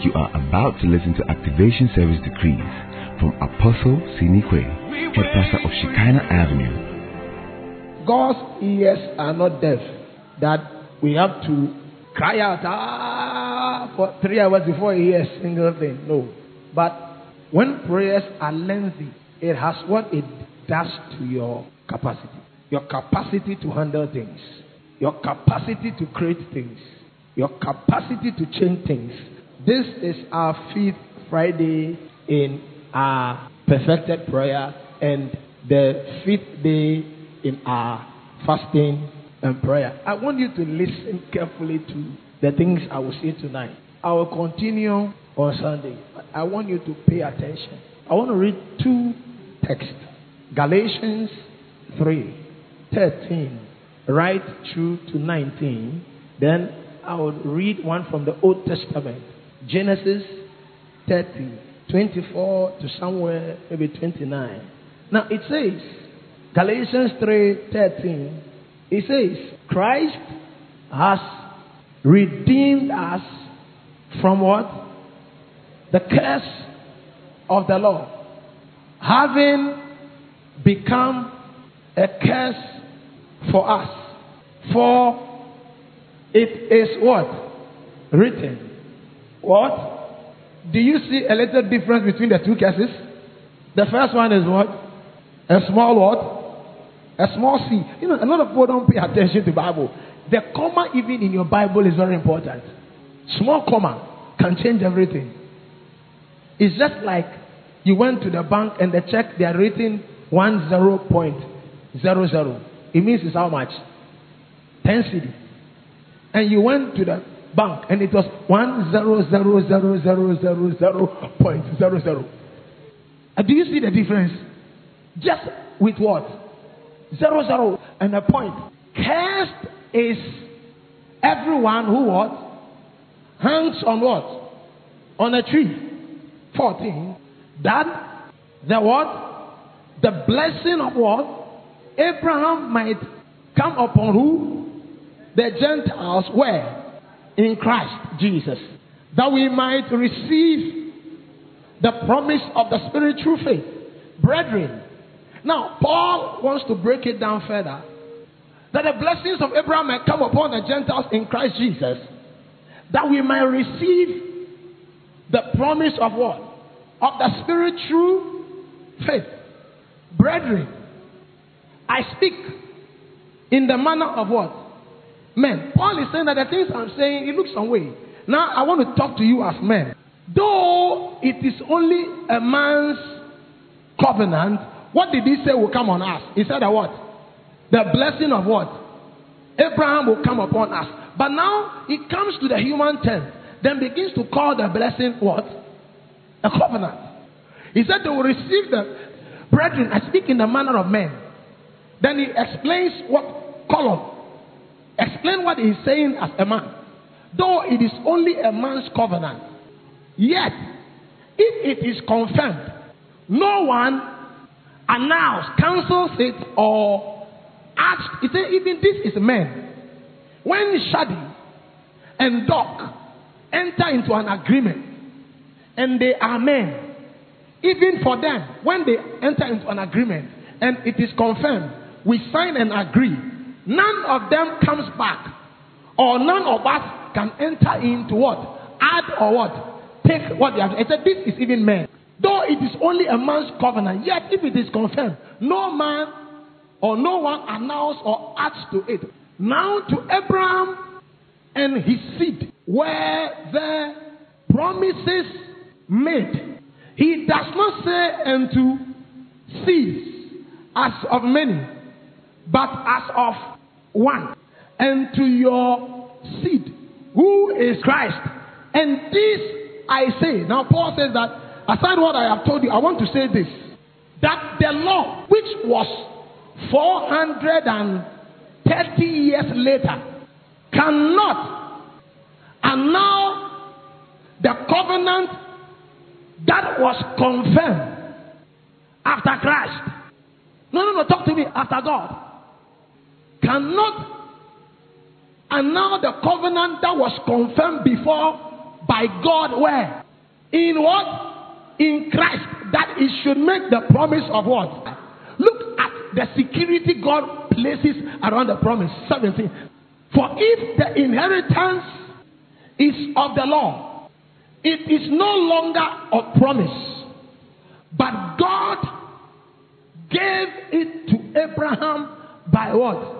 You are about to listen to Activation Service Decrees from Apostle Sinikwe, head pastor of Shekinah Avenue. God's ears are not deaf that we have to cry out ah, for three hours before he hears a single thing. No. But when prayers are lengthy, it has what it does to your capacity. Your capacity to handle things. Your capacity to create things. Your capacity to change things. This is our fifth Friday in our perfected prayer and the fifth day in our fasting and prayer. I want you to listen carefully to the things I will say tonight. I will continue on Sunday. I want you to pay attention. I want to read two texts Galatians 3 13, right through to 19. Then I will read one from the Old Testament Genesis 30, 24 to somewhere maybe 29. Now it says, Galatians 3 13, it says, Christ has redeemed us from what? The curse of the law. Having become a curse for us. For it is what? Written. What? Do you see a little difference between the two cases? The first one is what? A small what? A small c. You know, a lot of people don't pay attention to Bible. The comma even in your Bible is very important. Small comma can change everything. It's just like you went to the bank and the check they are zero zero. It means it's how much? Ten cedi. And you went to the bank and it was one zero zero zero zero zero zero point zero zero. Uh, do you see the difference? Just with what? Zero zero and a point. Cursed is everyone who what? Hangs on what? On a tree. 14. That the what? The blessing of what? Abraham might come upon who? The Gentiles where? In Christ Jesus. That we might receive the promise of the Spirit through faith. Brethren. Now, Paul wants to break it down further. That the blessings of Abraham might come upon the Gentiles in Christ Jesus. That we might receive the promise of what? Of the Spirit through faith. Brethren, I speak in the manner of what? Men. Paul is saying that the things I'm saying, it looks some way. Now I want to talk to you as men. Though it is only a man's covenant, what did he say will come on us? He said that what? The blessing of what? Abraham will come upon us. But now it comes to the human term, then begins to call the blessing what? A covenant. He said they will receive the brethren. I speak in the manner of men. Then he explains what column. Explain what he's saying as a man. Though it is only a man's covenant. Yet, if it is confirmed, no one announces, cancels it, or asked. He said, even this is men. When Shadi and Doc enter into an agreement, and they are men, even for them, when they enter into an agreement and it is confirmed, we sign and agree, none of them comes back, or none of us can enter into what? Add or what? Take what they have. I said, this is even men. Though it is only a man's covenant, yet if it is confirmed, no man or no one announced or adds to it. Now to Abraham and his seed were the promises made. He does not say unto seeds as of many, but as of one, and to your seed, who is Christ. And this I say. Now, Paul says that, aside what I have told you, I want to say this that the law, which was 430 years later, cannot annul the covenant that was confirmed after Christ. No, no, no, talk to me after God. Cannot annul the covenant that was confirmed before by God where? In what? In Christ. That it should make the promise of what? Look at the security God places around the promise. 17. For if the inheritance is of the law, it is no longer a promise, but God gave it to Abraham by what?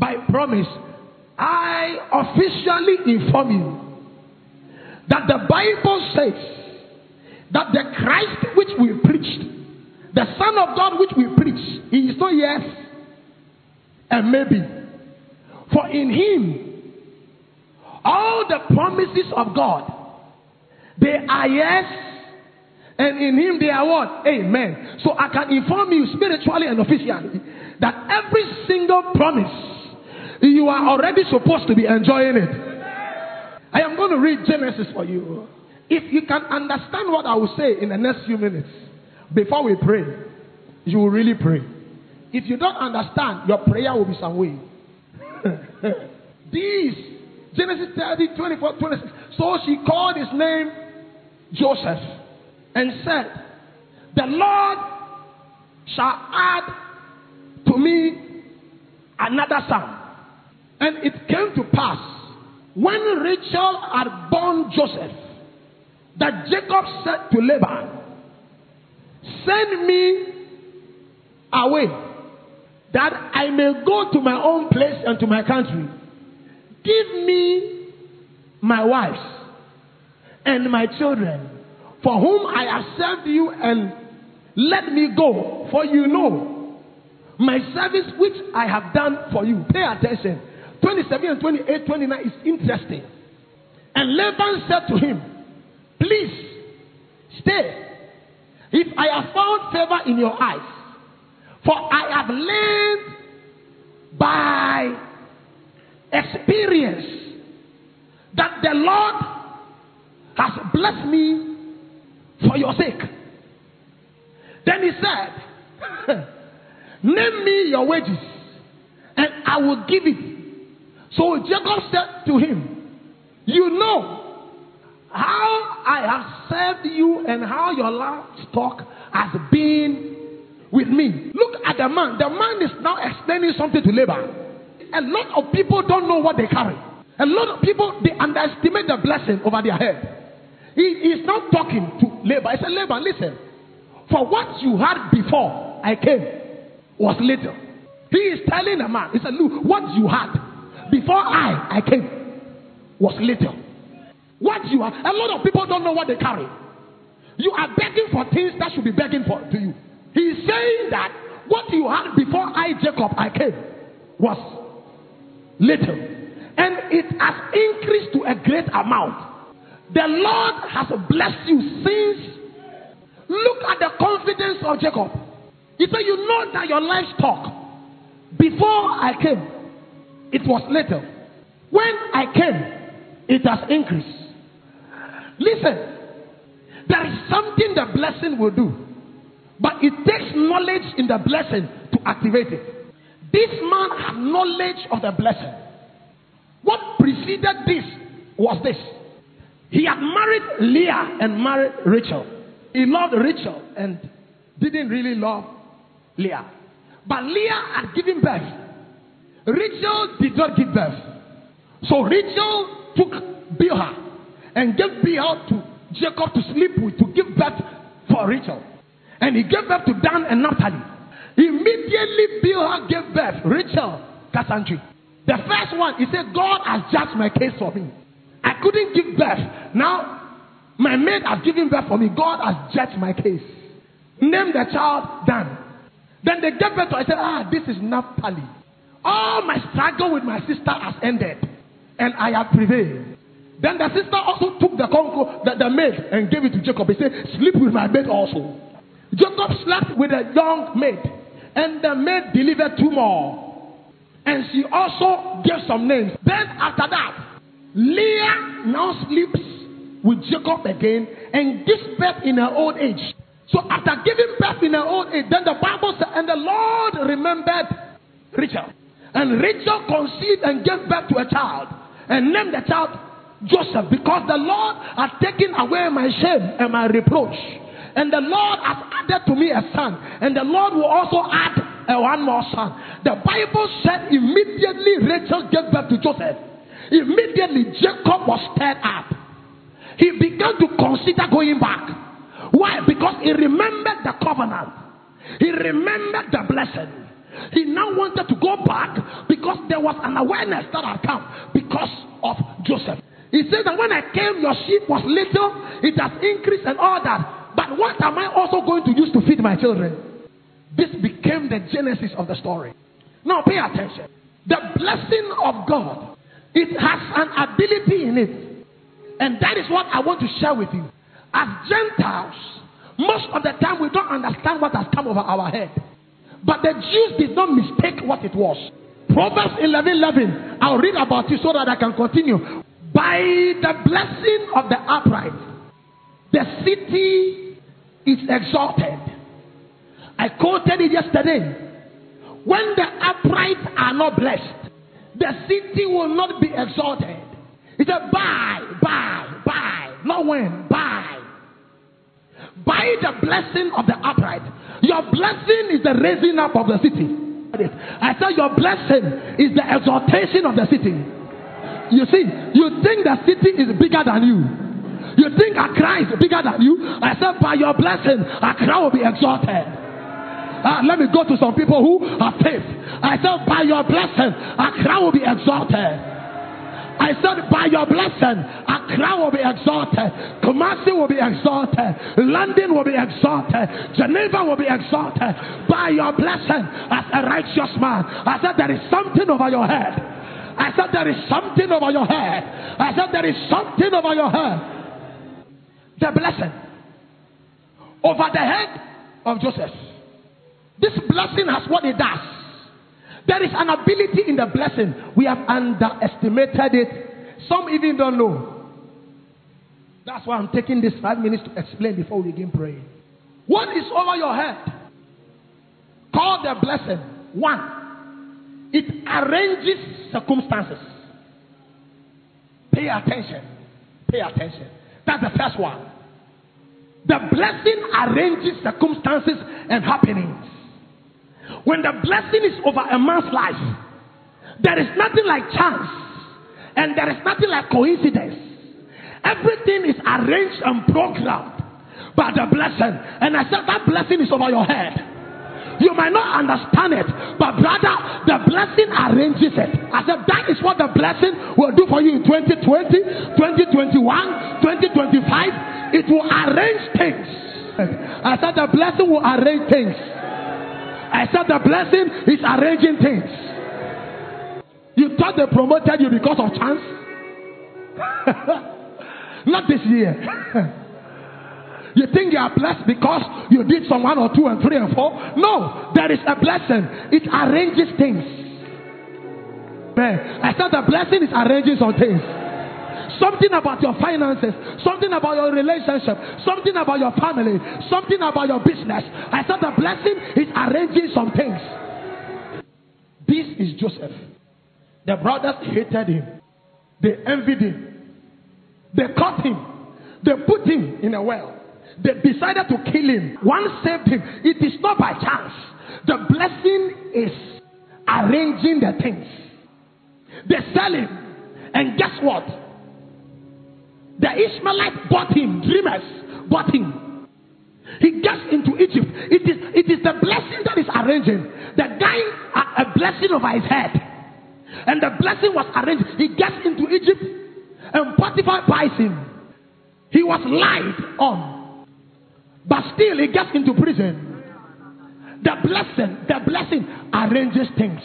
By promise. I officially inform you that the Bible says that the Christ which we preached, the Son of God which we preach, he is not yes and maybe. For in him, all the promises of God, they are yes, and in him they are what? Amen. So I can inform you spiritually and officially that every single promise you are already supposed to be enjoying it. I am going to read Genesis for you. If you can understand what I will say in the next few minutes before we pray, you will really pray. If you don't understand, your prayer will be some way. These, Genesis 30, 24, 26. So she called his name Joseph and said, The Lord shall add to me another son. And it came to pass when Rachel had born Joseph that Jacob said to Laban, Send me away that I may go to my own place and to my country. Give me my wives and my children for whom I have served you and let me go, for you know my service which I have done for you. Pay attention. 27 and 28, 29 is interesting. And Laban said to him, Please stay. If I have found favor in your eyes, for I have learned by experience that the Lord has blessed me for your sake. Then he said, Name me your wages, and I will give it so Jacob said to him, You know how I have served you and how your livestock has been with me. Look at the man. The man is now explaining something to Laban. A lot of people don't know what they carry. A lot of people they underestimate the blessing over their head. He is not talking to Laban. He said, Laban, listen. For what you had before I came was little. He is telling the man, he said, Look, what you had before I, I came was little. What you are, a lot of people don't know what they carry. You are begging for things that should be begging for to you. He's saying that what you had before I, Jacob, I came was little. And it has increased to a great amount. The Lord has blessed you since. Look at the confidence of Jacob. He said, You know that your livestock before I came it was little. When I came, it has increased. Listen, there is something the blessing will do, but it takes knowledge in the blessing to activate it. This man had knowledge of the blessing. What preceded this was this. He had married Leah and married Rachel. He loved Rachel and didn't really love Leah. But Leah had given birth Rachel did not give birth. So Rachel took Bilhah and gave Bilhah to Jacob to sleep with, to give birth for Rachel. And he gave birth to Dan and Naphtali. Immediately Bilhah gave birth, Rachel, Cassandra. The first one, he said, God has judged my case for me. I couldn't give birth. Now, my maid has given birth for me. God has judged my case. Name the child Dan. Then they gave birth to I said, ah, this is Naphtali. All my struggle with my sister has ended, and I have prevailed. Then the sister also took the conco, the, the maid, and gave it to Jacob. He said, Sleep with my maid also. Jacob slept with a young maid, and the maid delivered two more. And she also gave some names. Then after that, Leah now sleeps with Jacob again and gives birth in her old age. So after giving birth in her old age, then the Bible said, and the Lord remembered Rachel. And Rachel conceived and gave birth to a child and named the child Joseph because the Lord had taken away my shame and my reproach. And the Lord has added to me a son. And the Lord will also add a one more son. The Bible said immediately Rachel gave birth to Joseph. Immediately Jacob was stirred up. He began to consider going back. Why? Because he remembered the covenant. He remembered the blessing. He now wanted to go back because there was an awareness that had come because of Joseph. He said that when I came, your sheep was little, it has increased and all that. But what am I also going to use to feed my children? This became the genesis of the story. Now pay attention. The blessing of God, it has an ability in it. And that is what I want to share with you. As Gentiles, most of the time we don't understand what has come over our head. But the Jews did not mistake what it was. Proverbs 11 11. I'll read about it so that I can continue. By the blessing of the upright, the city is exalted. I quoted it yesterday. When the upright are not blessed, the city will not be exalted. He said, buy, buy, buy. Not when, buy. By the blessing of the upright. Your blessing is the raising up of the city. I said, Your blessing is the exaltation of the city. You see, you think the city is bigger than you. You think Accra is bigger than you. I said, By your blessing, a Accra will be exalted. Uh, let me go to some people who have faith. I said, By your blessing, a Accra will be exalted. I said, by your blessing, Accra will be exalted, Kumasi will be exalted, London will be exalted, Geneva will be exalted. By your blessing, as a righteous man, I said, there is something over your head. I said, there is something over your head. I said, there is something over your head. The blessing over the head of Joseph. This blessing has what it does. There is an ability in the blessing. We have underestimated it. Some even don't know. That's why I'm taking this five minutes to explain before we begin praying. What is over your head? Call the blessing. One, it arranges circumstances. Pay attention. Pay attention. That's the first one. The blessing arranges circumstances and happenings. When the blessing is over a man's life, there is nothing like chance and there is nothing like coincidence. Everything is arranged and programmed by the blessing. And I said that blessing is over your head. You might not understand it, but brother, the blessing arranges it. I said that is what the blessing will do for you in 2020, 2021, 2025. It will arrange things. I said the blessing will arrange things. I said the blessing is arranging things. You thought they promoted you because of chance? Not this year. you think you are blessed because you did some one or two and three and four? No, there is a blessing. It arranges things. Man, I said the blessing is arranging some things. Something about your finances, something about your relationship, something about your family, something about your business. I said the blessing is arranging some things. This is Joseph. The brothers hated him, they envied him, they caught him, they put him in a well. They decided to kill him. One saved him. It is not by chance. The blessing is arranging the things. They sell him. And guess what? The Ishmaelites bought him, dreamers bought him. He gets into Egypt. It is, it is the blessing that is arranging. The guy had a blessing over his head. And the blessing was arranged. He gets into Egypt and Potiphar buys him. He was lied on. But still he gets into prison. The blessing, the blessing arranges things.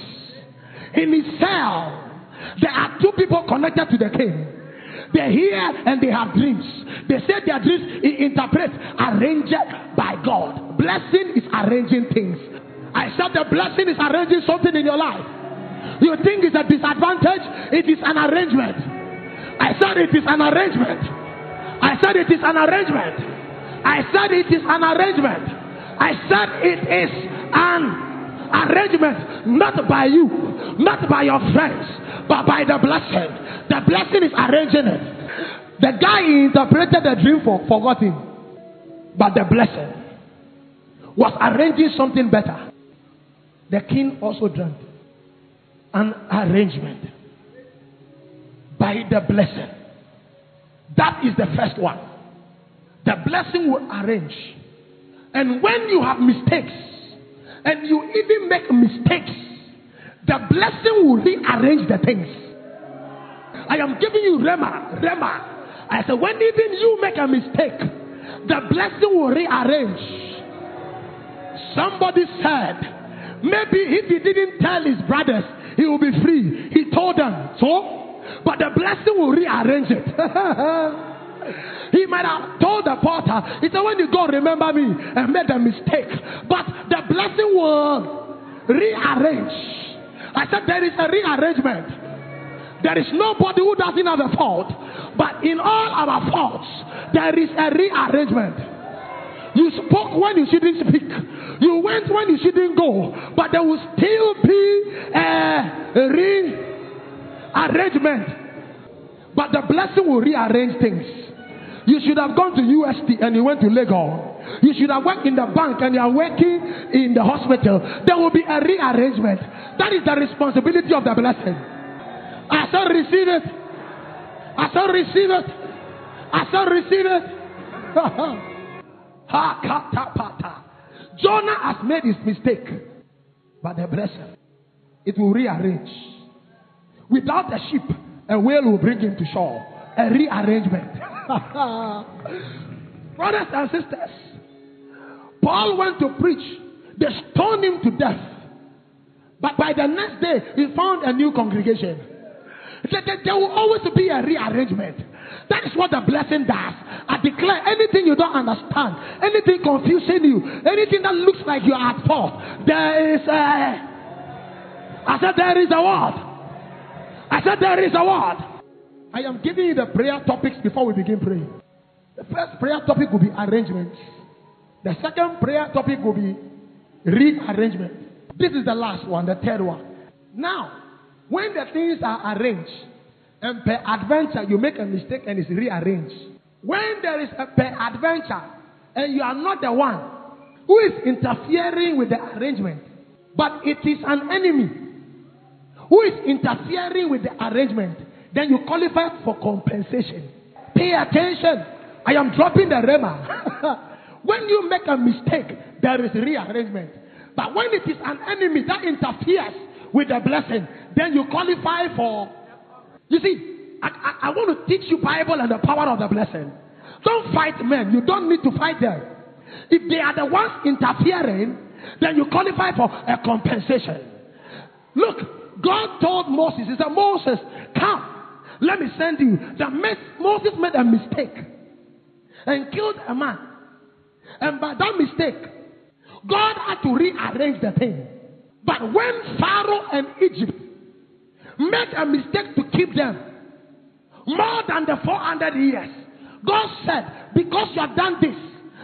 In his cell, there are two people connected to the king. They hear and they have dreams. They say their dreams interpret arranged by God. Blessing is arranging things. I said the blessing is arranging something in your life. You think it's a disadvantage? It is an arrangement. I said it is an arrangement. I said it is an arrangement. I said it is an arrangement. I said it is an arrangement, not by you, not by your friends, but by the blessing. The blessing is arranging it. The guy interpreted the dream for forgot him. But the blessing was arranging something better. The king also dreamt an arrangement by the blessing. That is the first one. The blessing will arrange. And when you have mistakes, and you even make mistakes, the blessing will rearrange the things. I am giving you Rhema, Rhema. I said, when even you make a mistake, the blessing will rearrange. Somebody said, maybe if he didn't tell his brothers, he will be free. He told them, so, but the blessing will rearrange it. he might have told the porter, he said, when you go, remember me and made a mistake. But the blessing will rearrange. I said, there is a rearrangement. There is nobody who doesn't have a fault. But in all our faults, there is a rearrangement. You spoke when you shouldn't speak. You went when you shouldn't go. But there will still be a rearrangement. But the blessing will rearrange things. You should have gone to UST and you went to Lagos. You should have worked in the bank and you are working in the hospital. There will be a rearrangement. That is the responsibility of the blessing. I shall receive it. I shall receive it. I shall receive it. Jonah has made his mistake, but the blessing, it will rearrange. Without a ship, a whale will bring him to shore. A rearrangement. Brothers and sisters, Paul went to preach. They stoned him to death. But by the next day, he found a new congregation. There will always be a rearrangement. That is what the blessing does. I declare anything you don't understand, anything confusing you, anything that looks like you are at fault, there is a. I said, there is a word. I said, there is a word. I am giving you the prayer topics before we begin praying. The first prayer topic will be arrangements. The second prayer topic will be rearrangement. This is the last one, the third one. Now, when the things are arranged, and per adventure you make a mistake and it's rearranged. When there is a per adventure and you are not the one who is interfering with the arrangement, but it is an enemy who is interfering with the arrangement, then you qualify for compensation. Pay attention. I am dropping the rhema. when you make a mistake, there is rearrangement. But when it is an enemy that interferes with the blessing, then you qualify for you see, I, I, I want to teach you Bible and the power of the blessing. Don't fight men. You don't need to fight them. If they are the ones interfering, then you qualify for a compensation. Look, God told Moses, He said, Moses, come, let me send you. The Moses made a mistake and killed a man. And by that mistake, God had to rearrange the thing. But when Pharaoh and Egypt made a mistake to keep them more than the 400 years. God said, because you have done this,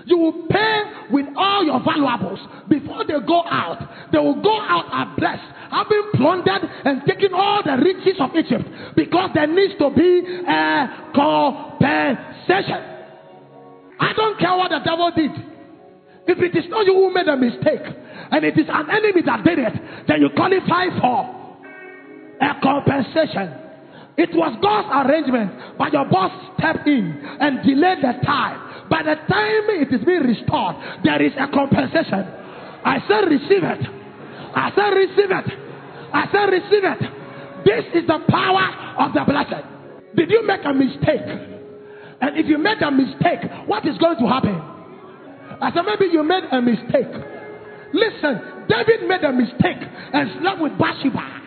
you will pay with all your valuables before they go out. They will go out and blessed, having plundered and taken all the riches of Egypt because there needs to be a compensation. I don't care what the devil did. If it is not you who made a mistake and it is an enemy that did it, then you qualify for a compensation. It was God's arrangement, but your boss stepped in and delayed the time. By the time it is being restored, there is a compensation. I said, receive it. I said, receive it. I said, receive it. This is the power of the blessed. Did you make a mistake? And if you made a mistake, what is going to happen? I said, maybe you made a mistake. Listen, David made a mistake and slept with Bathsheba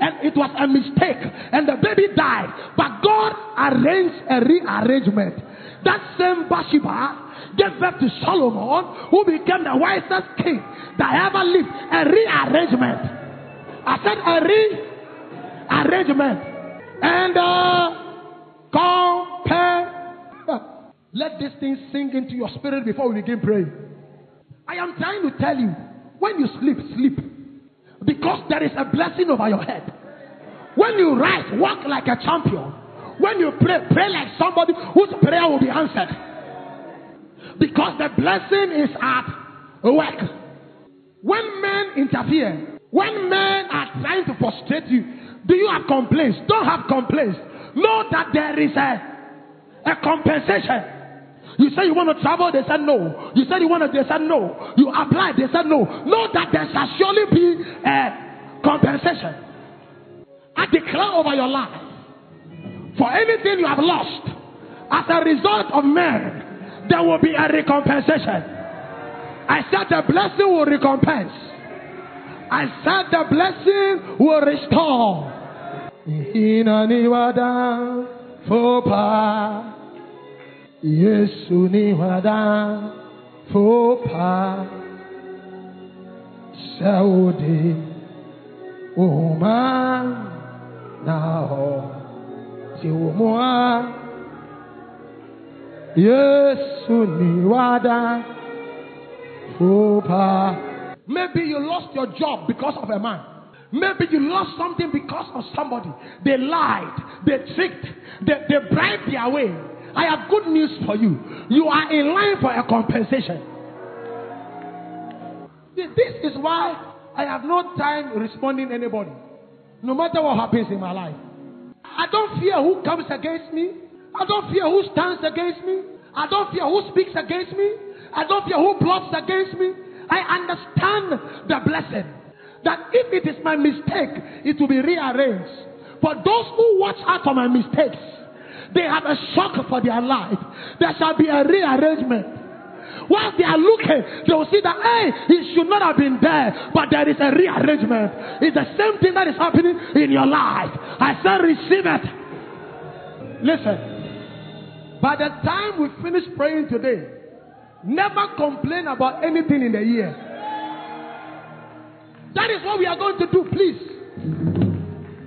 and it was a mistake and the baby died. But God arranged a rearrangement. That same Bathsheba gave birth to Solomon, who became the wisest king that ever lived. A rearrangement. I said a rearrangement. And uh, compare. Let this thing sink into your spirit before we begin praying. I am trying to tell you when you sleep, sleep. Because there is a blessing over your head. When you rise, walk like a champion. When you pray, pray like somebody whose prayer will be answered. Because the blessing is at work. When men interfere, when men are trying to frustrate you, do you have complaints? Don't have complaints. Know that there is a, a compensation. You say you want to travel, they said no. You said you want to, they said no. You applied, they said no. Know that there shall surely be a compensation. I declare over your life for anything you have lost as a result of men, there will be a recompensation. I said the blessing will recompense. I said the blessing will restore. Yesu ni wada fopa Saudi Uma Naho Yesu ni wada fopa Maybe you lost your job because of a man. Maybe you lost something because of somebody. They lied, they tricked, they, they bribed their way. I have good news for you. You are in line for a compensation. This is why I have no time responding anybody. No matter what happens in my life. I don't fear who comes against me. I don't fear who stands against me. I don't fear who speaks against me. I don't fear who plots against me. I understand the blessing. That if it is my mistake, it will be rearranged. For those who watch out for my mistakes, they have a shock for their life. There shall be a rearrangement. While they are looking, they will see that, hey, he should not have been there, but there is a rearrangement. It's the same thing that is happening in your life. I said, receive it. Listen, by the time we finish praying today, never complain about anything in the year. That is what we are going to do, please.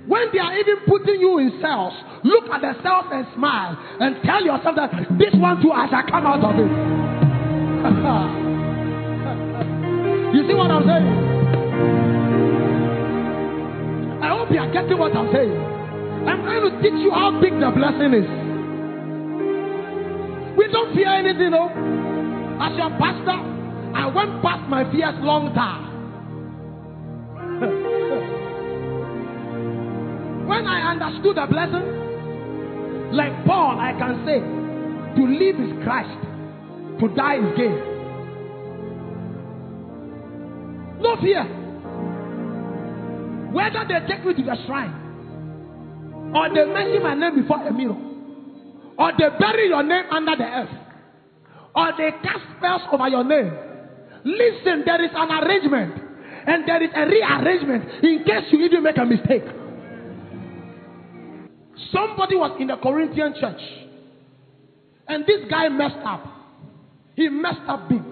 When they are even putting you in cells, look at the cells and smile and tell yourself that this one too, I come out of it. You see what I'm saying? I hope you are getting what I'm saying. I'm trying to teach you how big the blessing is. We don't fear anything, no. As your pastor, I went past my fears long time. When I understood the blessing, like Paul, I can say, to live is Christ, to die is gain. No fear. Whether they take me to the shrine, or they mention my name before a mirror, or they bury your name under the earth, or they cast spells over your name. Listen, there is an arrangement, and there is a rearrangement in case you even make a mistake. Somebody was in the Corinthian church, and this guy messed up. He messed up big.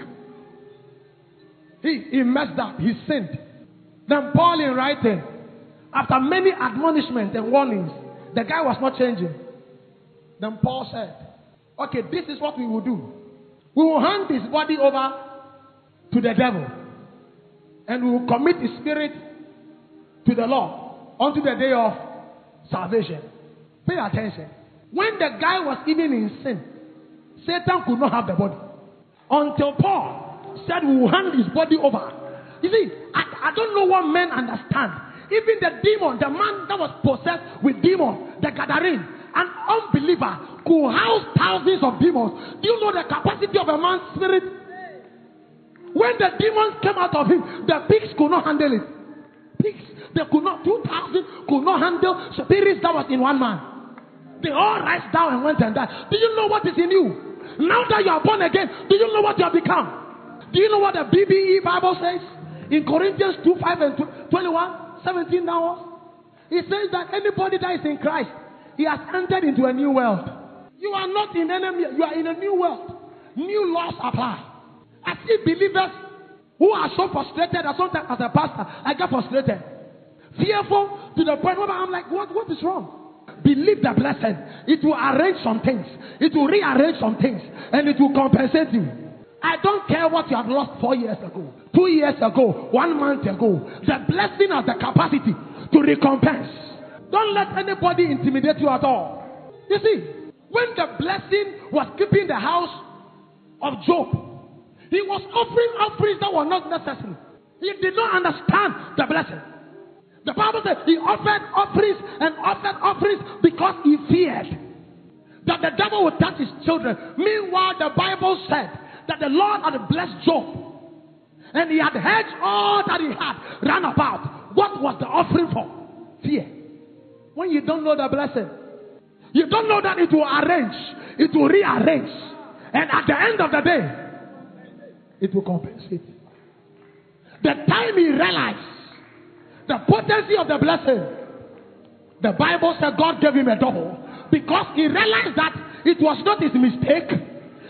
He, he messed up. He sinned. Then Paul, in writing, after many admonishments and warnings, the guy was not changing. Then Paul said, Okay, this is what we will do. We will hand his body over to the devil, and we will commit his spirit to the Lord unto the day of salvation. Pay attention. When the guy was even in sin, Satan could not have the body. Until Paul said, We will hand his body over. You see, I, I don't know what men understand. Even the demon, the man that was possessed with demon, the Gadarene, an unbeliever, could house thousands of demons. Do you know the capacity of a man's spirit? When the demons came out of him, the pigs could not handle it. Pigs, they could not, 2,000 could not handle spirits that was in one man. They all rise down and went and died. Do you know what is in you? Now that you are born again, do you know what you have become? Do you know what the BBE Bible says? In Corinthians 2 5 and 21, 17 now. It says that anybody that is in Christ, he has entered into a new world. You are not in enemy, you are in a new world. New laws apply. I see believers who are so frustrated that sometimes as a pastor, I get frustrated. Fearful to the point where I'm like, what, what is wrong? Believe the blessing, it will arrange some things, it will rearrange some things, and it will compensate you. I don't care what you have lost four years ago, two years ago, one month ago. The blessing has the capacity to recompense. Don't let anybody intimidate you at all. You see, when the blessing was keeping the house of Job, he was offering offerings that were not necessary. He did not understand the blessing. The Bible says he offered offerings and offered offerings because he feared that the devil would touch his children. Meanwhile, the Bible said that the Lord had blessed Job and he had hedged all that he had run about. What was the offering for? Fear. When you don't know the blessing, you don't know that it will arrange, it will rearrange, and at the end of the day, it will compensate. The time he realized the potency of the blessing, the Bible said God gave him a double because he realized that it was not his mistake,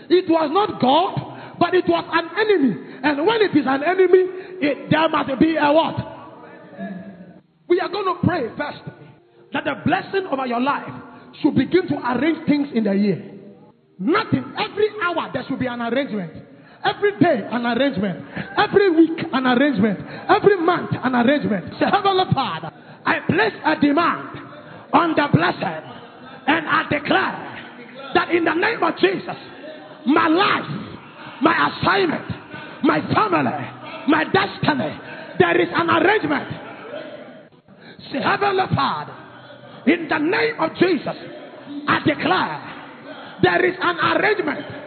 it was not God, but it was an enemy. And when it is an enemy, it, there must be a what? We are going to pray first that the blessing over your life should begin to arrange things in the year. Nothing, every hour there should be an arrangement. Every day, an arrangement. Every week, an arrangement. Every month, an arrangement. Say, Heavenly Father, I place a demand on the blessed, and I declare that in the name of Jesus, my life, my assignment, my family, my destiny, there is an arrangement. Say, Heavenly Father, in the name of Jesus, I declare there is an arrangement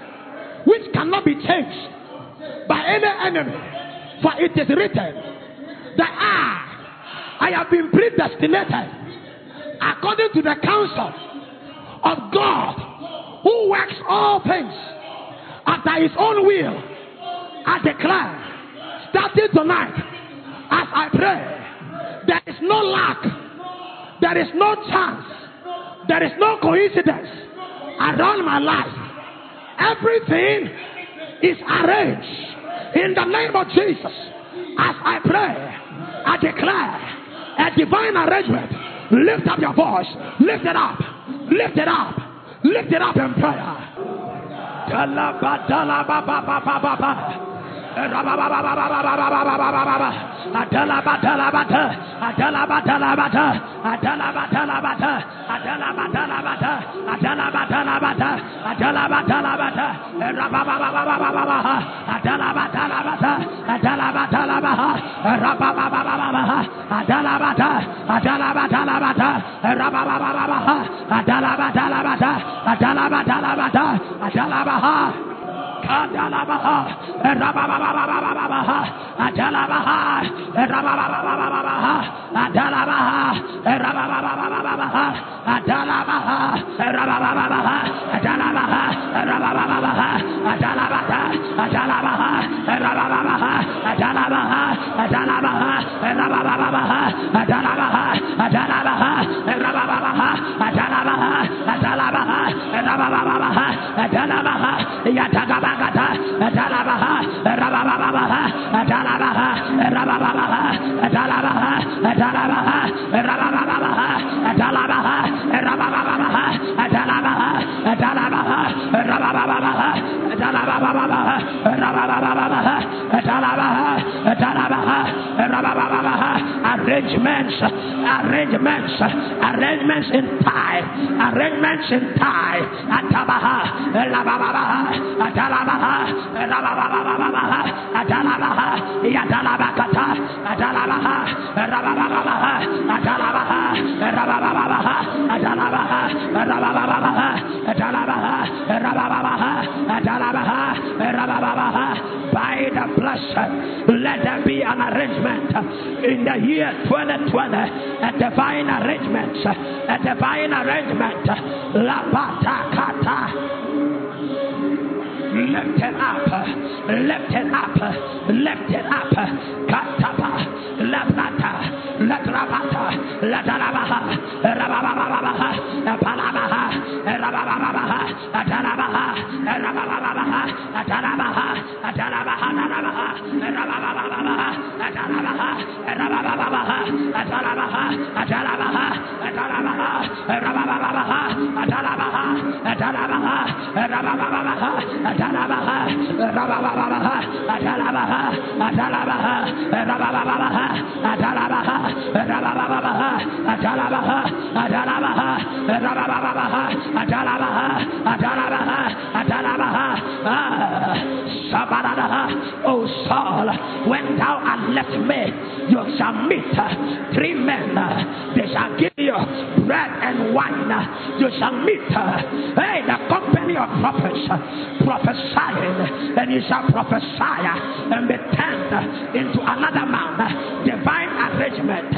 which cannot be changed by any enemy. For it is written that I, I have been predestinated according to the counsel of God who works all things after his own will. I declare, starting tonight, as I pray, there is no lack, there is no chance, there is no coincidence around my life. Everything is arranged in the name of Jesus. As I pray, I declare a divine arrangement. Lift up your voice. Lift it up. Lift it up. Lift it up in prayer. Adala batala bata, adala batala bata, adala batala bata, adala Adalabaha, Rabababababaha, Adalabaha, Rabababababaha, Adalabaha, Rababababaha, Adalabaha, Rababababaha, Adalabata, Adalabaha, Adalabaha, Rabababaha, by the blood, let there be an arrangement in the year 2020, a divine arrangement, uh, a divine arrangement, uh, La Batakata. Lift it up, uh, lift it up, lift it up, Katapa, Labrata, Latrabata, Latarabaha, Rabababaha, Palabaha, Rabababaha, Atarabaha, Rabababaha, Atarabaha, Oh Saul, when thou art left me, you shall meet three men. They shall give you bread and wine. You shall meet hey, the company of prophets shall prophesy and be turned into another man. Divine arrangement.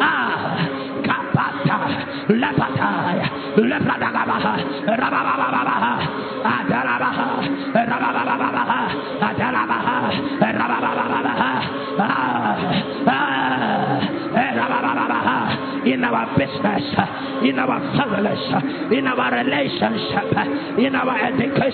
Ah, kapata, lepata, lepradagabaha, rababababaha, adarabaha, rababababaha, adarabaha, rababababaha, ah, ah, eh, in our business, in our families, in our relationship, in our education.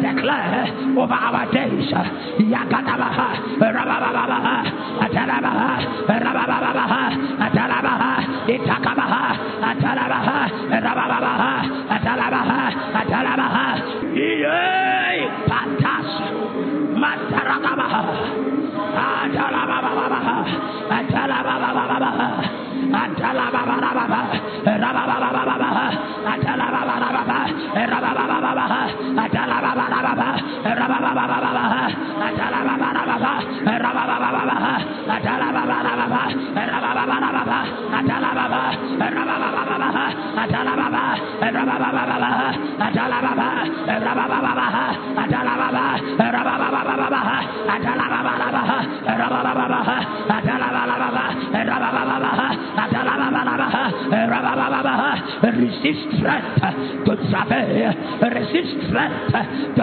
declare over our days. strength uh, to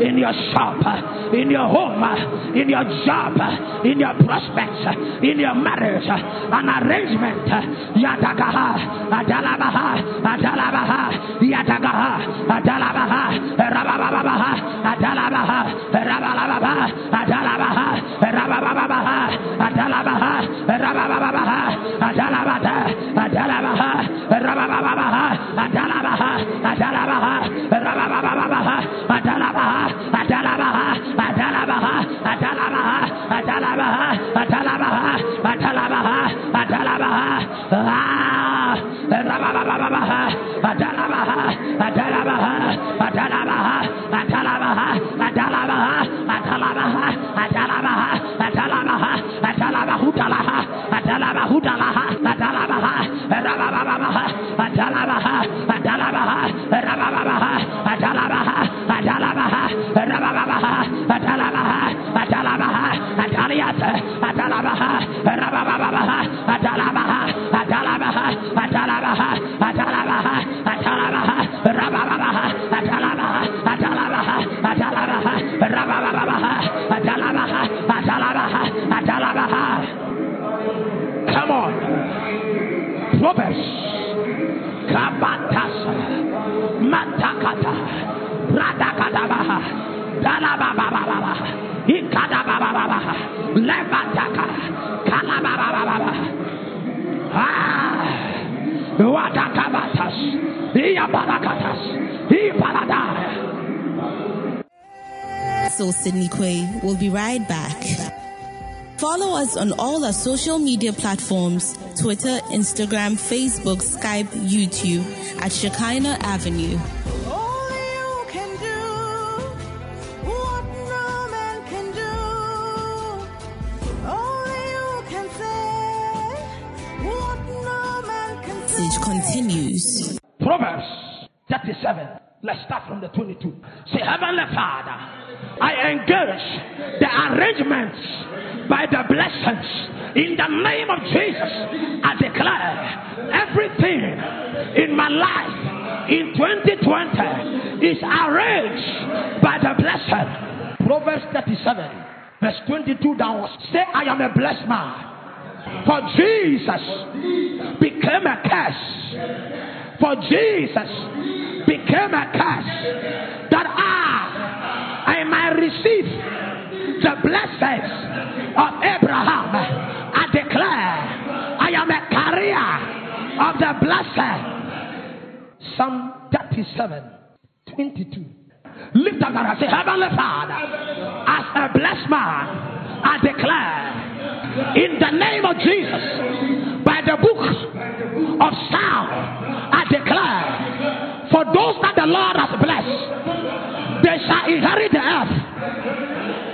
in your shop, in your home, in your job, in your prospects, in your marriage, an arrangement. Adalabaha, Adalabaha, Adalabaha, Rabababaha, Adalabaha, Adalabaha, Rabababaha, Adalabaha, Rabababaha, Follow us on all our social media platforms Twitter, Instagram, Facebook, Skype, YouTube at Shekinah Avenue. Only you can do what no man can do. Only you can say what no man can say. Message continues. Proverbs 37. Let's start from the 22. Say, Heavenly Father, I engage the arrangements by the blessings in the name of Jesus. I declare everything in my life in 2020 is arranged by the blessing. Proverbs 37, verse 22 downwards. Say, I am a blessed man. For Jesus became a curse. For Jesus became a curse that I, I might receive the blessings of Abraham. I declare I am a carrier of the blessing. Psalm 37, 22. Lift up and say, Heavenly Father, as a blessed man, I declare in the name of Jesus, by the book of Psalm, I declare for those that the Lord has blessed, they shall inherit the earth.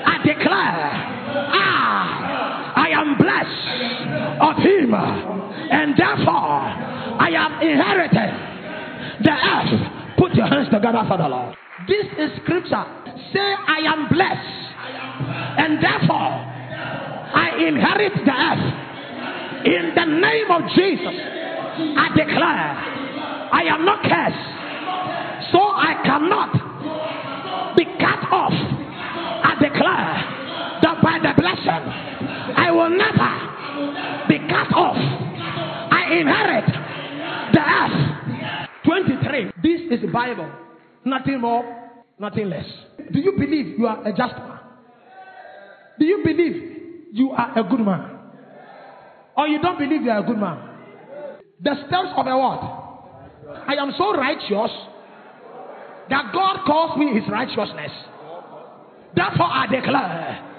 I declare, I, I am blessed of him, and therefore I have inherited the earth. Put your hands together for the Lord. This is scripture. Say, I am blessed, and therefore I inherit the earth. In the name of Jesus, I declare I am not cursed, so I cannot be cut off. I declare by the blessing, I will never be cut off. I inherit the earth. 23. This is the Bible. Nothing more, nothing less. Do you believe you are a just man? Do you believe you are a good man? Or you don't believe you are a good man? The steps of a what? I am so righteous that God calls me his righteousness. Therefore, I declare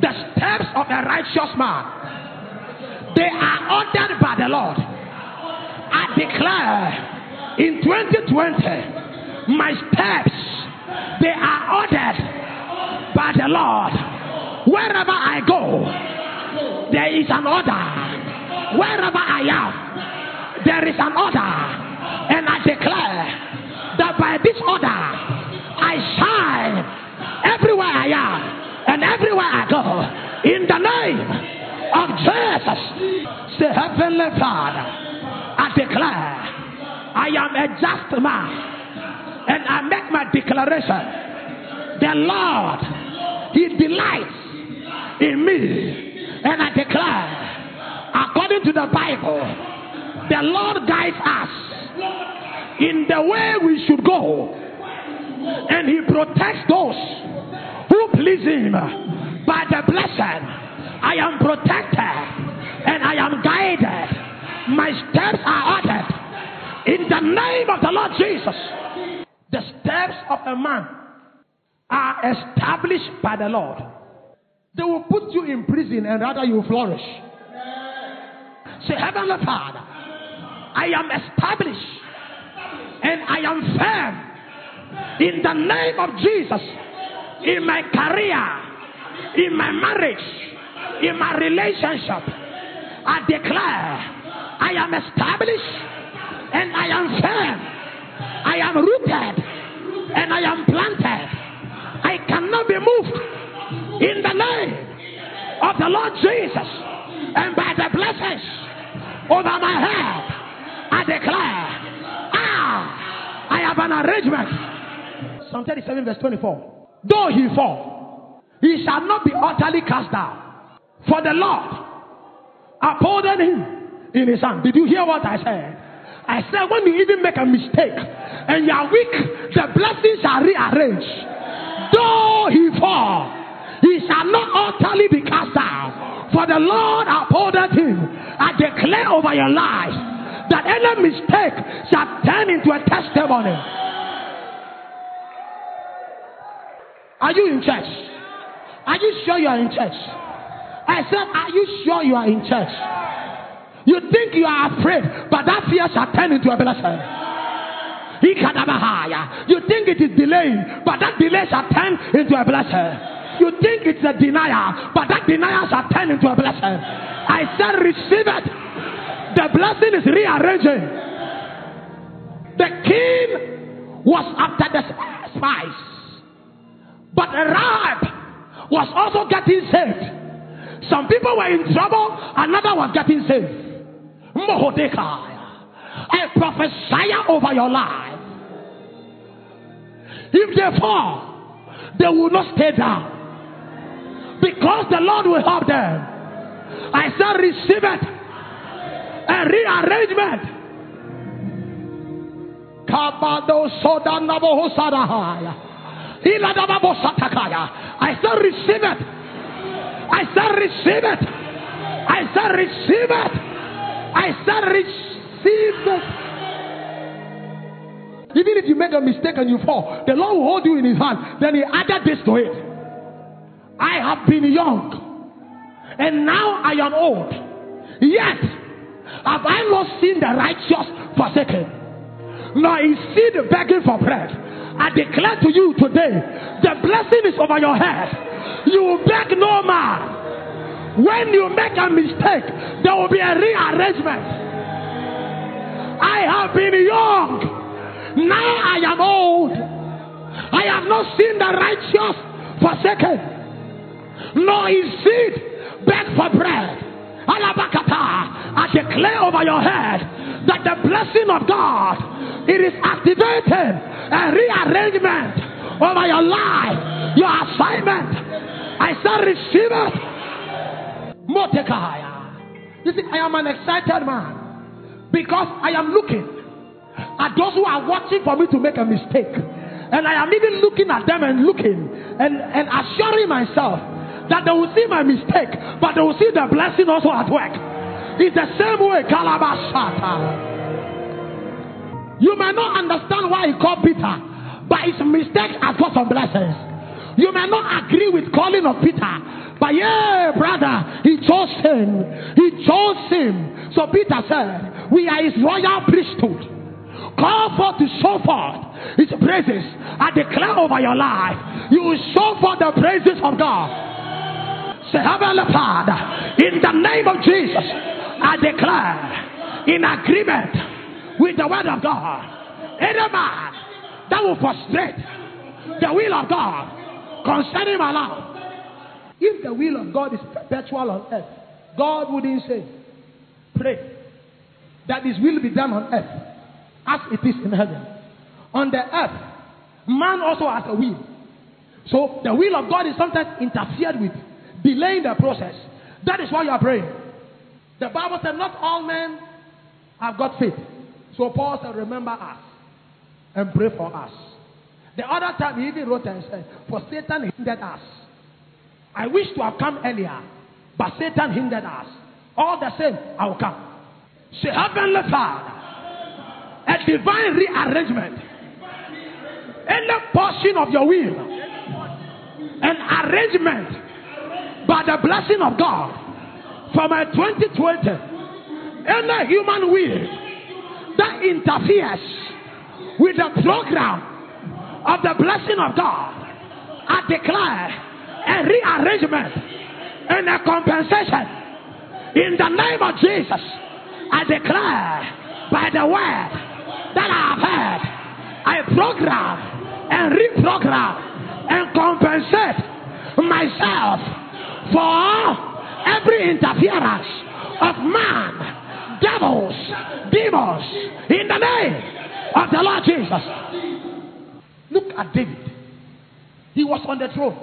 the steps of a righteous man they are ordered by the Lord. I declare in 2020 my steps they are ordered by the Lord. Wherever I go, there is an order. Wherever I am, there is an order, and I declare that by this order in the name of Jesus. Say, Heavenly Father, I declare I am a just man, and I make my declaration. The Lord, He delights in me, and I declare, according to the Bible, the Lord guides us in the way we should go, and He protects those who please Him by the blessing. I am protected and I am guided. My steps are ordered in the name of the Lord Jesus. The steps of a man are established by the Lord. They will put you in prison and rather you flourish. Say, Heavenly Father, I am established and I am firm in the name of Jesus in my career, in my marriage, in my relationship. I declare I am established and I am firm. I am rooted and I am planted. I cannot be moved in the name of the Lord Jesus and by the blessings over my head. I declare, ah, I have an arrangement. Psalm 37, verse 24. Though he fall, he shall not be utterly cast down. For the Lord upholding him in his hand. Did you hear what I said? I said, when you even make a mistake and you are weak, the blessings are rearranged. Though he fall, he shall not utterly be cast down. For the Lord upholdeth him. I declare over your life that any mistake shall turn into a testimony. Are you in church? Are you sure you are in church? I said, Are you sure you are in church? You think you are afraid, but that fear shall turn into a blessing. You think it is delaying, but that delay shall turn into a blessing. You think it's a denial, but that denial shall turn into a blessing. I said, receive it. The blessing is rearranging. The king was after the spies, but Rahab was also getting saved. Some people were in trouble, another was getting saved. I prophesy over your life. If they fall, they will not stay down. Because the Lord will help them. I said, receive it. A rearrangement. Kabado soda nabo. I said, receive it. I said, receive it. I said, receive it. I said, receive it. Even if you make a mistake and you fall, the Lord will hold you in His hand. Then He added this to it. I have been young, and now I am old. Yet have I not seen the righteous forsaken, nor is seed begging for bread. I declare to you today, the blessing is over your head. You will beg no man. When you make a mistake, there will be a rearrangement. I have been young. Now I am old. I have not seen the righteous forsaken, nor his seed beg for bread. I declare over your head that the blessing of God it is activating a rearrangement over your life, your assignment. I shall receive it. Mordecai. You see, I am an excited man because I am looking at those who are watching for me to make a mistake. And I am even looking at them and looking and, and assuring myself that they will see my mistake, but they will see the blessing also at work. It's the same way, Kalabashata. You may not understand why he called Peter, but his mistake has got some blessings. You may not agree with calling of Peter, but yeah, brother, he chose him. He chose him. So Peter said, We are his royal priesthood. Call forth to show forth his praises. I declare over your life, you will show forth the praises of God. Say, Heavenly Father, in the name of Jesus, I declare in agreement with the word of God. Any man that will frustrate the will of God concerning my life. If the will of God is perpetual on earth, God wouldn't say, Pray that His will be done on earth as it is in heaven. On the earth, man also has a will. So the will of God is sometimes interfered with, delaying the process. That is why you are praying. The Bible said, Not all men have got faith. So Paul said, Remember us and pray for us. The other time he even wrote and said, For Satan hindered us. I wish to have come earlier, but Satan hindered us. All the same, I will come. Say, Heavenly Father, a divine rearrangement, any portion of your will, an arrangement by the blessing of God for my 2020, any human will that interferes with the program of the blessing of God, I declare a rearrangement and a compensation in the name of Jesus. I declare by the word that I have heard, I program and reprogram and compensate myself for every interference of man, devils, demons, in the name of the Lord Jesus. Look at David. He was on the throne.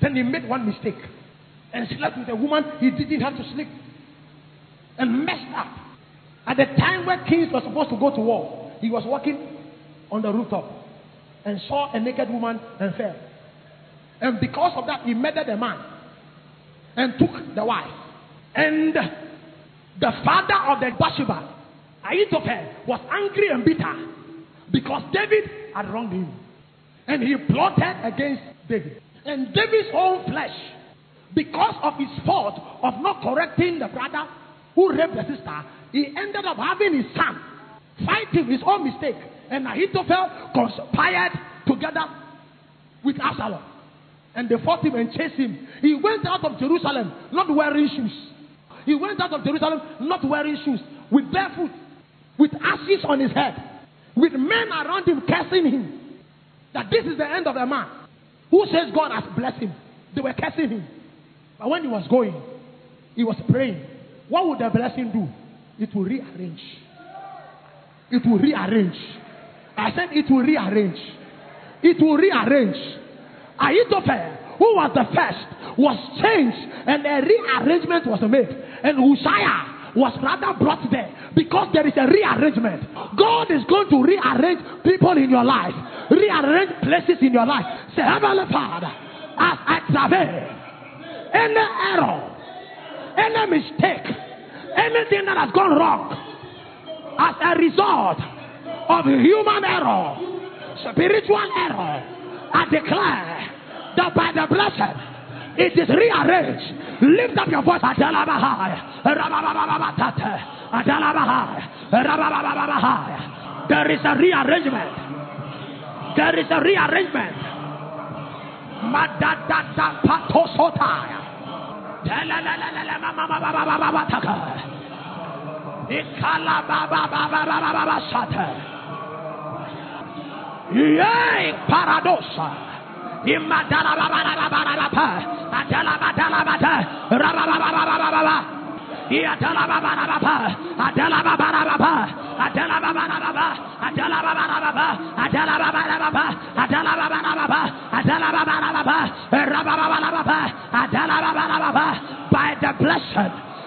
Then he made one mistake and slept with a woman he didn't have to sleep and messed up. At the time where kings were supposed to go to war, he was walking on the rooftop and saw a naked woman and fell. And because of that, he murdered a man and took the wife. And the father of the Bathsheba, Ahithophel, was angry and bitter because David had wronged him. And he plotted against David. And David's own flesh, because of his fault of not correcting the brother who raped the sister, he ended up having his son fight him his own mistake. And Ahithophel conspired together with Absalom. And they fought him and chased him. He went out of Jerusalem not wearing shoes. He went out of Jerusalem not wearing shoes, with barefoot, with ashes on his head, with men around him cursing him. That this is the end of the man. Who says God has blessed him? They were cursing him. But when he was going, he was praying. What would the blessing do? It will rearrange. It will rearrange. I said it will rearrange. It will rearrange. Ahithophel, who was the first, was changed and a rearrangement was made. And Uzziah was rather brought there because there is a rearrangement. God is going to rearrange people in your life, rearrange places in your life. Say, Heavenly Father, as I travel, any error, any mistake, anything that has gone wrong as a result of human error, spiritual error, I declare that by the blessing, it is rearranged. Lift up your voice. There is a rearrangement. There is a rearrangement. Rabababababa. Adalababababa. By the blessing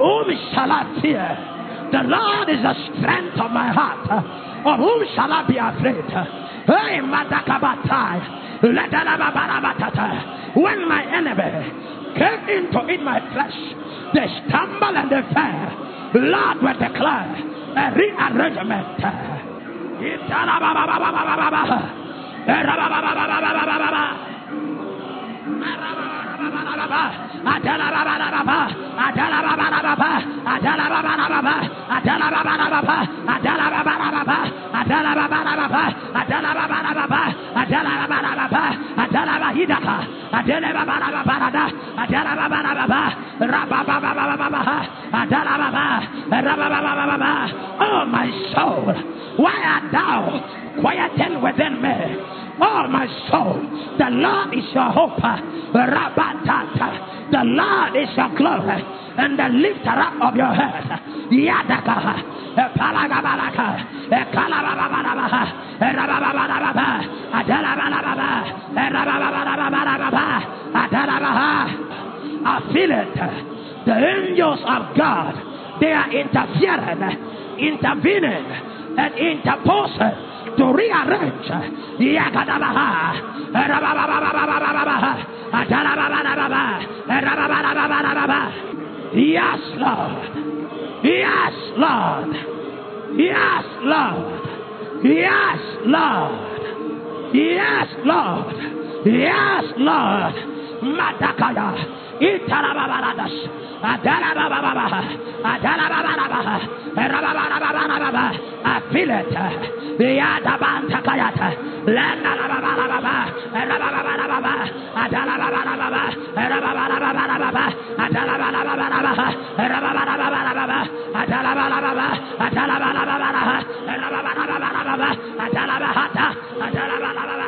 Oh, whom shall I fear? The Lord is the strength of my heart. Of whom shall I be afraid? Hey, Madakabatai. When my enemy came in to eat my flesh, they stumble and they fell. Lord will declare a rearrangement. Oh, my soul, why art thou quieted within me? Oh, my soul, your hope. The Lord is your glory and the lifter up of your head. I feel it. The angels of God, they are interfering, intervening, and interposing to rearrange. Yes, Lord. Yes, Lord. Yes, Lord. Yes, Lord. Yes, Lord. Yes, Lord. Matakaya. Itarababaradas. I feel it. The Adabanta Kayata. Lenda Rabababa. Rabababa. Adalababa. Rabababa. Adalababa. Rabababa. Adalababa. Adalababa. Rabababa. Adalabahata. Adalababa.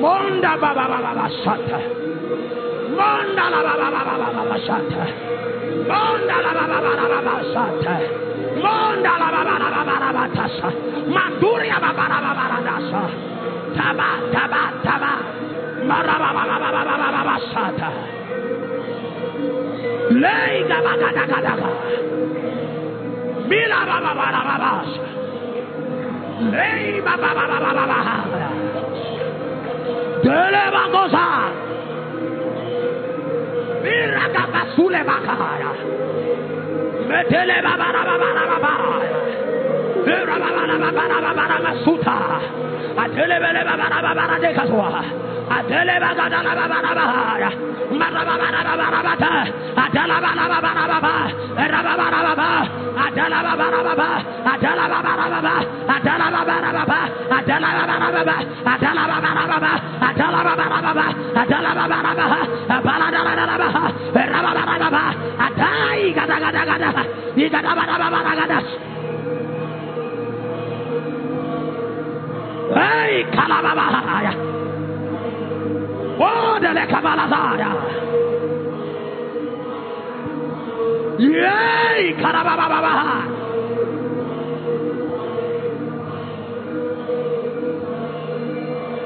Monda baba baba shata. Monda la baba baba baba shata. Monda la baba baba baba shata baratasa. Manduria babarabaradasa. Taba, taba, taba. Marababababababasata. Leiga bagadagadaga. Mila bababarababasa. Lei babababababahara. Dele bagosa. Mira kapasule bakahara. Metele babarababababahara. Adai gada gada gada, gada gada gada gada. Hey, kalababaya. Odele kabalazaya. Yay, kalabababa.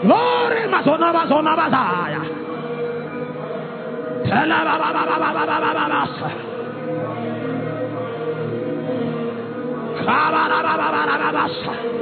Glory mazona mazona bazaya. Kalabababababababasa. Kabalabababababasa. Oi, kalabababababasa. Mora bababababababababasa. Iya babababababababasa. Ima babababababababasa. Wakala babababababababasa. Yebele bababababababasa. Adele babababababasa.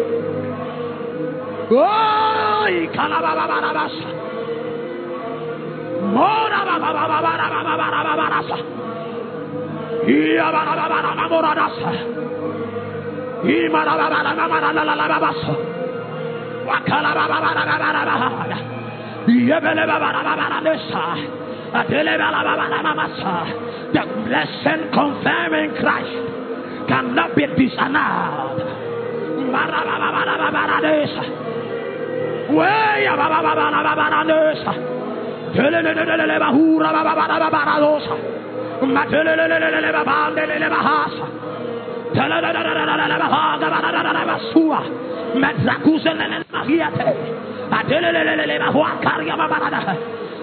The blessing confirming Christ cannot be disannounced. Metzakuse lele mahiate. Adelelelele mahuakaria mabarada.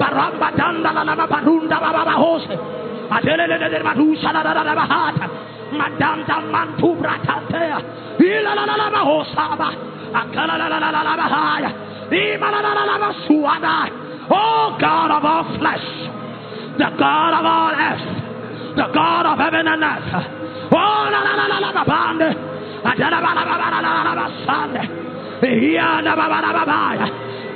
Baramba danda la barunda la la la bahata. Madanda mantu bratatea. Ila la la la. Akala la la la la la bahaya. Ima la la la la basuada. Oh God of all flesh. The God of all earth. The God of heaven and earth. Oh la la la la la bande. Adela la la la la la ba ya.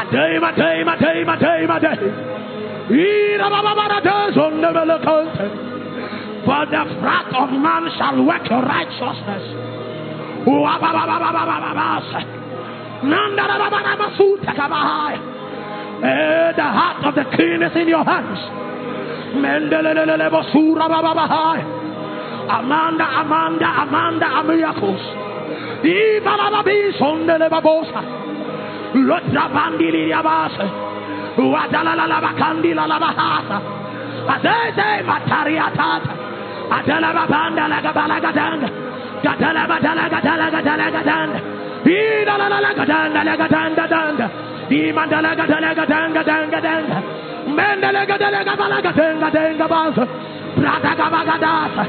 A day, my day, my day, my day, my day. For the wrath of man shall work righteousness. The heart of the king is in your hands. Amanda, Amanda, Amanda, Amiriakos. Ibalabis on the Levabosa. Lotrabandili Abasa. Wadalalabakandila Labahasa. Azeze Matariatata. Adalababanda Lagabalagadanda. Gadalabadalagadalagadalagadanda. Idalalagadandalagadandadanda. Dimandalagadalagadandadandadanda. Mendelegadalegabalagadandadandabasa. Bradagabagadas.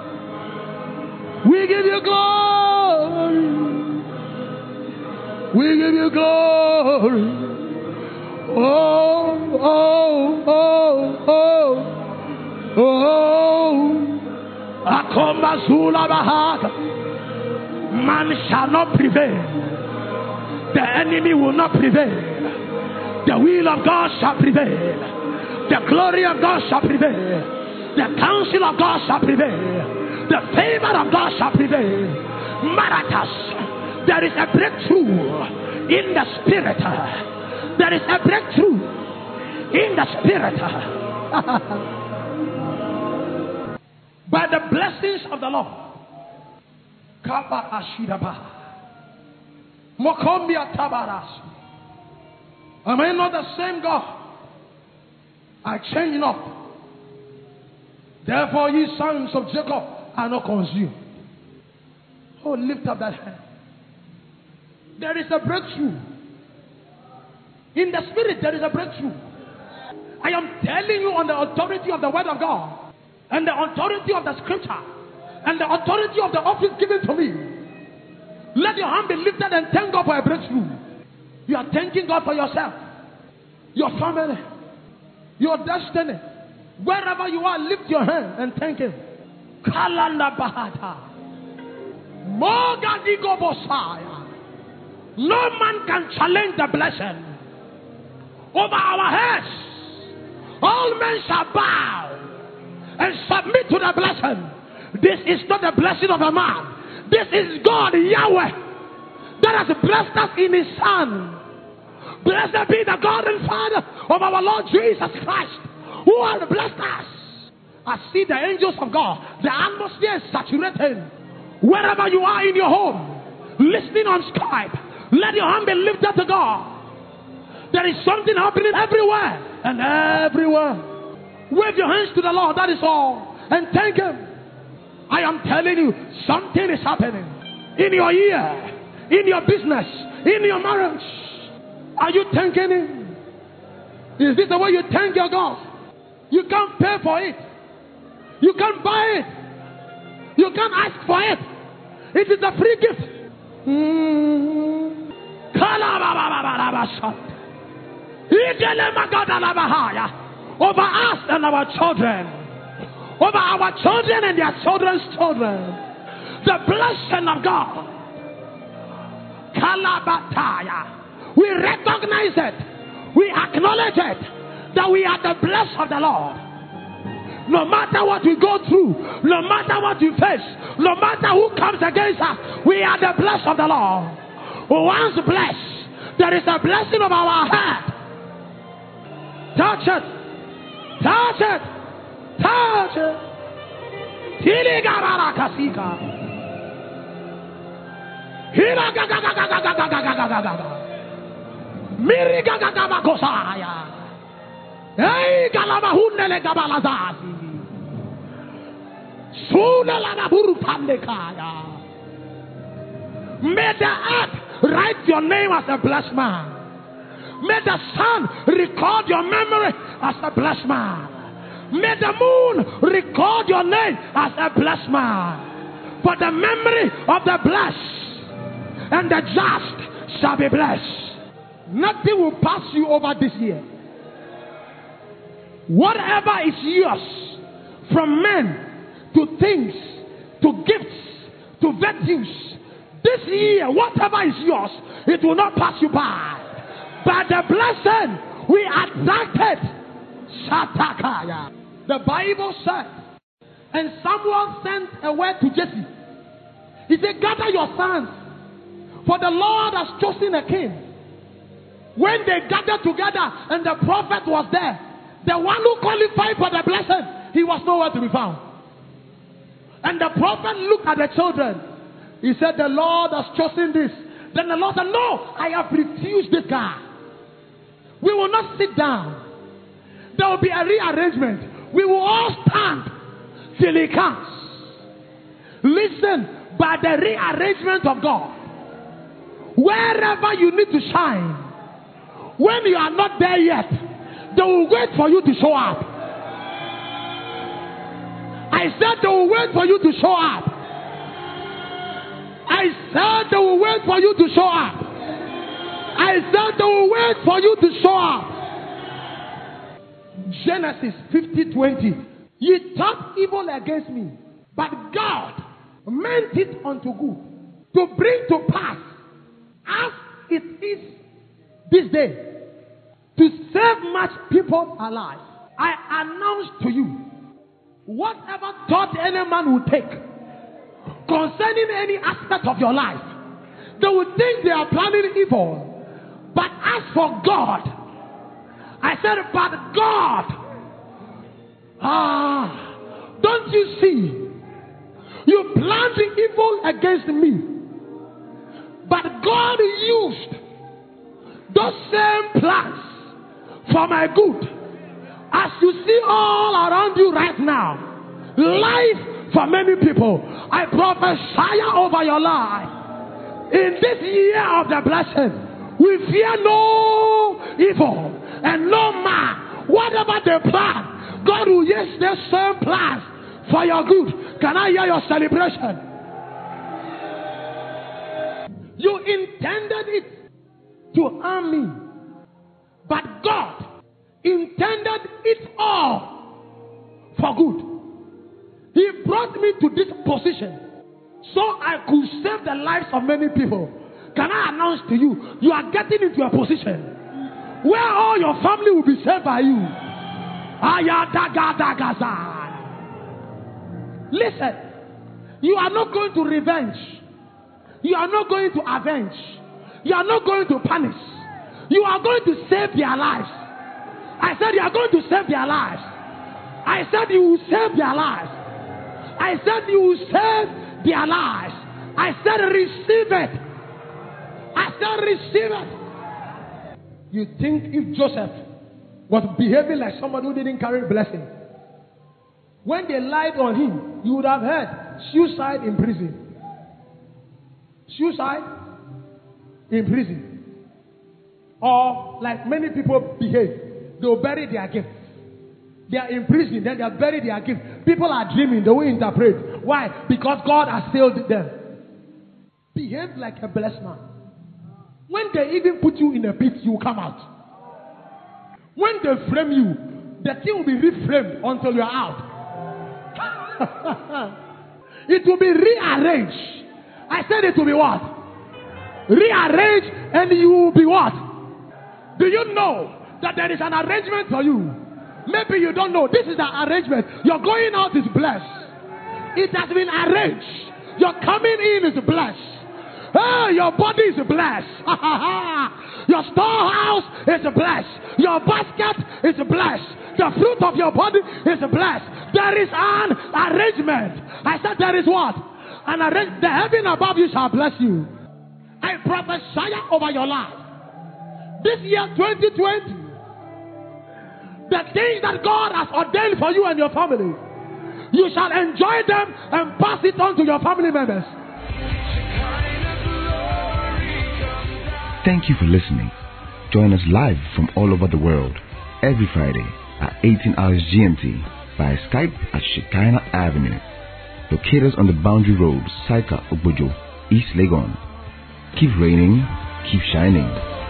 We give you glory. We give you glory. Oh, oh, oh, oh, oh. Akomba Zula Bahata. Man shall not prevail. The enemy will not prevail. The will of God shall prevail. The glory of God shall prevail. The counsel of God shall prevail. Marathas. There is a breakthrough in the spirit. There is a breakthrough in the spirit. By the blessings of the Lord. Kaba Ashidaba. Mokombia Tabaras. Am I not the same God? I change not. Therefore, ye sons of Jacob are not consumed. Oh, lift up that hand. There is a breakthrough. In the spirit, there is a breakthrough. I am telling you on the authority of the word of God and the authority of the scripture and the authority of the office given to me. Let your hand be lifted and thank God for a breakthrough. You are thanking God for yourself, your family, your destiny. Wherever you are, lift your hand and thank Him. Kalanda Bahata. No man can challenge the blessing over our heads. All men shall bow and submit to the blessing. This is not the blessing of a man. This is God, Yahweh, that has blessed us in His Son. Blessed be the God and Father of our Lord Jesus Christ, who has blessed us. I see the angels of God. The atmosphere is saturated. Wherever you are in your home, listening on Skype, let your hand be lifted to God. There is something happening everywhere and everywhere. Wave your hands to the Lord, that is all. And thank Him. I am telling you, something is happening in your ear, in your business, in your marriage. Are you thanking Him? Is this the way you thank your God? You can't pay for it, you can't buy it, you can't ask for it. It is a free gift. Mm. Over us and our children. Over our children and their children's children. The blessing of God. Kalabataya. We recognize it. We acknowledge it. That we are the blessed of the Lord. No matter what we go through, no matter what we face, no matter who comes against us, we are the blessed of the Lord. Once blessed, there is a blessing of our head. Touch it. Touch it. Touch it. Tiligarara Miriga gagabakosaya. Ei galama hunele gabalazazi. May the earth write your name as a blessed man. May the sun record your memory as a blessed man. May the moon record your name as a blessed man. For the memory of the blessed and the just shall be blessed. Nothing will pass you over this year. Whatever is yours, from men to things to gifts to virtues, this year, whatever is yours, it will not pass you by. But the blessing we attracted, Shatakaya. The Bible said, and someone sent a word to Jesse. He said, Gather your sons, for the Lord has chosen a king. When they gathered together and the prophet was there, the one who qualified for the blessing, he was nowhere to be found. And the prophet looked at the children. He said, The Lord has chosen this. Then the Lord said, No, I have refused this guy. We will not sit down. There will be a rearrangement. We will all stand till he comes. Listen, by the rearrangement of God, wherever you need to shine, when you are not there yet, they will wait for you to show up. I said they will wait for you to show up. I said they will wait for you to show up. I said they will wait for you to show up. Genesis 50 20. Ye thought evil against me, but God meant it unto good to bring to pass as it is this day to save much people alive. I announce to you whatever thought any man will take concerning any aspect of your life, they will think they are planning evil. But as for God, I said, but God, ah, don't you see? You planned evil against me. But God used those same plans for my good. As you see all around you right now, life for many people, I prophesy over your life. In this year of the blessing, we fear no evil and no man. Whatever the plan, God will use the same plans for your good. Can I hear your celebration? You intended it to harm me. But God intended it all for good. He brought me to this position so I could save the lives of many people. Can I announce to you, you are getting into a position where all your family will be saved by you. Listen, you are not going to revenge. You are not going to avenge. You are not going to punish. You are going to save their lives. I said you are going to save their lives. I said you will save their lives. I said you will save their lives. I said receive it. I said receive it. You think if Joseph was behaving like somebody who didn't carry blessing, when they lied on him, you would have heard suicide in prison. Suicide in prison. Or like many people behave, they'll bury their gift. They are in prison, then they are buried their gift. People are dreaming, they will interpret. Why? Because God has failed them. Behave like a blessed man. When they even put you in a pit, you come out. When they frame you, the thing will be reframed until you are out. it will be rearranged. I said it will be what? Rearranged, and you will be what? Do you know that there is an arrangement for you? Maybe you don't know. This is the arrangement. Your going out is blessed. It has been arranged. Your coming in is blessed. Hey, your body is blessed. your storehouse is blessed. Your basket is blessed. The fruit of your body is blessed. There is an arrangement. I said there is what? An arrangement. The heaven above you shall bless you. I prophesy over your life. This year 2020, the things that God has ordained for you and your family, you shall enjoy them and pass it on to your family members. Thank you for listening. Join us live from all over the world every Friday at 18 hours GMT by Skype at Shekinah Avenue. Locate us on the Boundary Road, Saika, Obojo, East Legon. Keep raining, keep shining.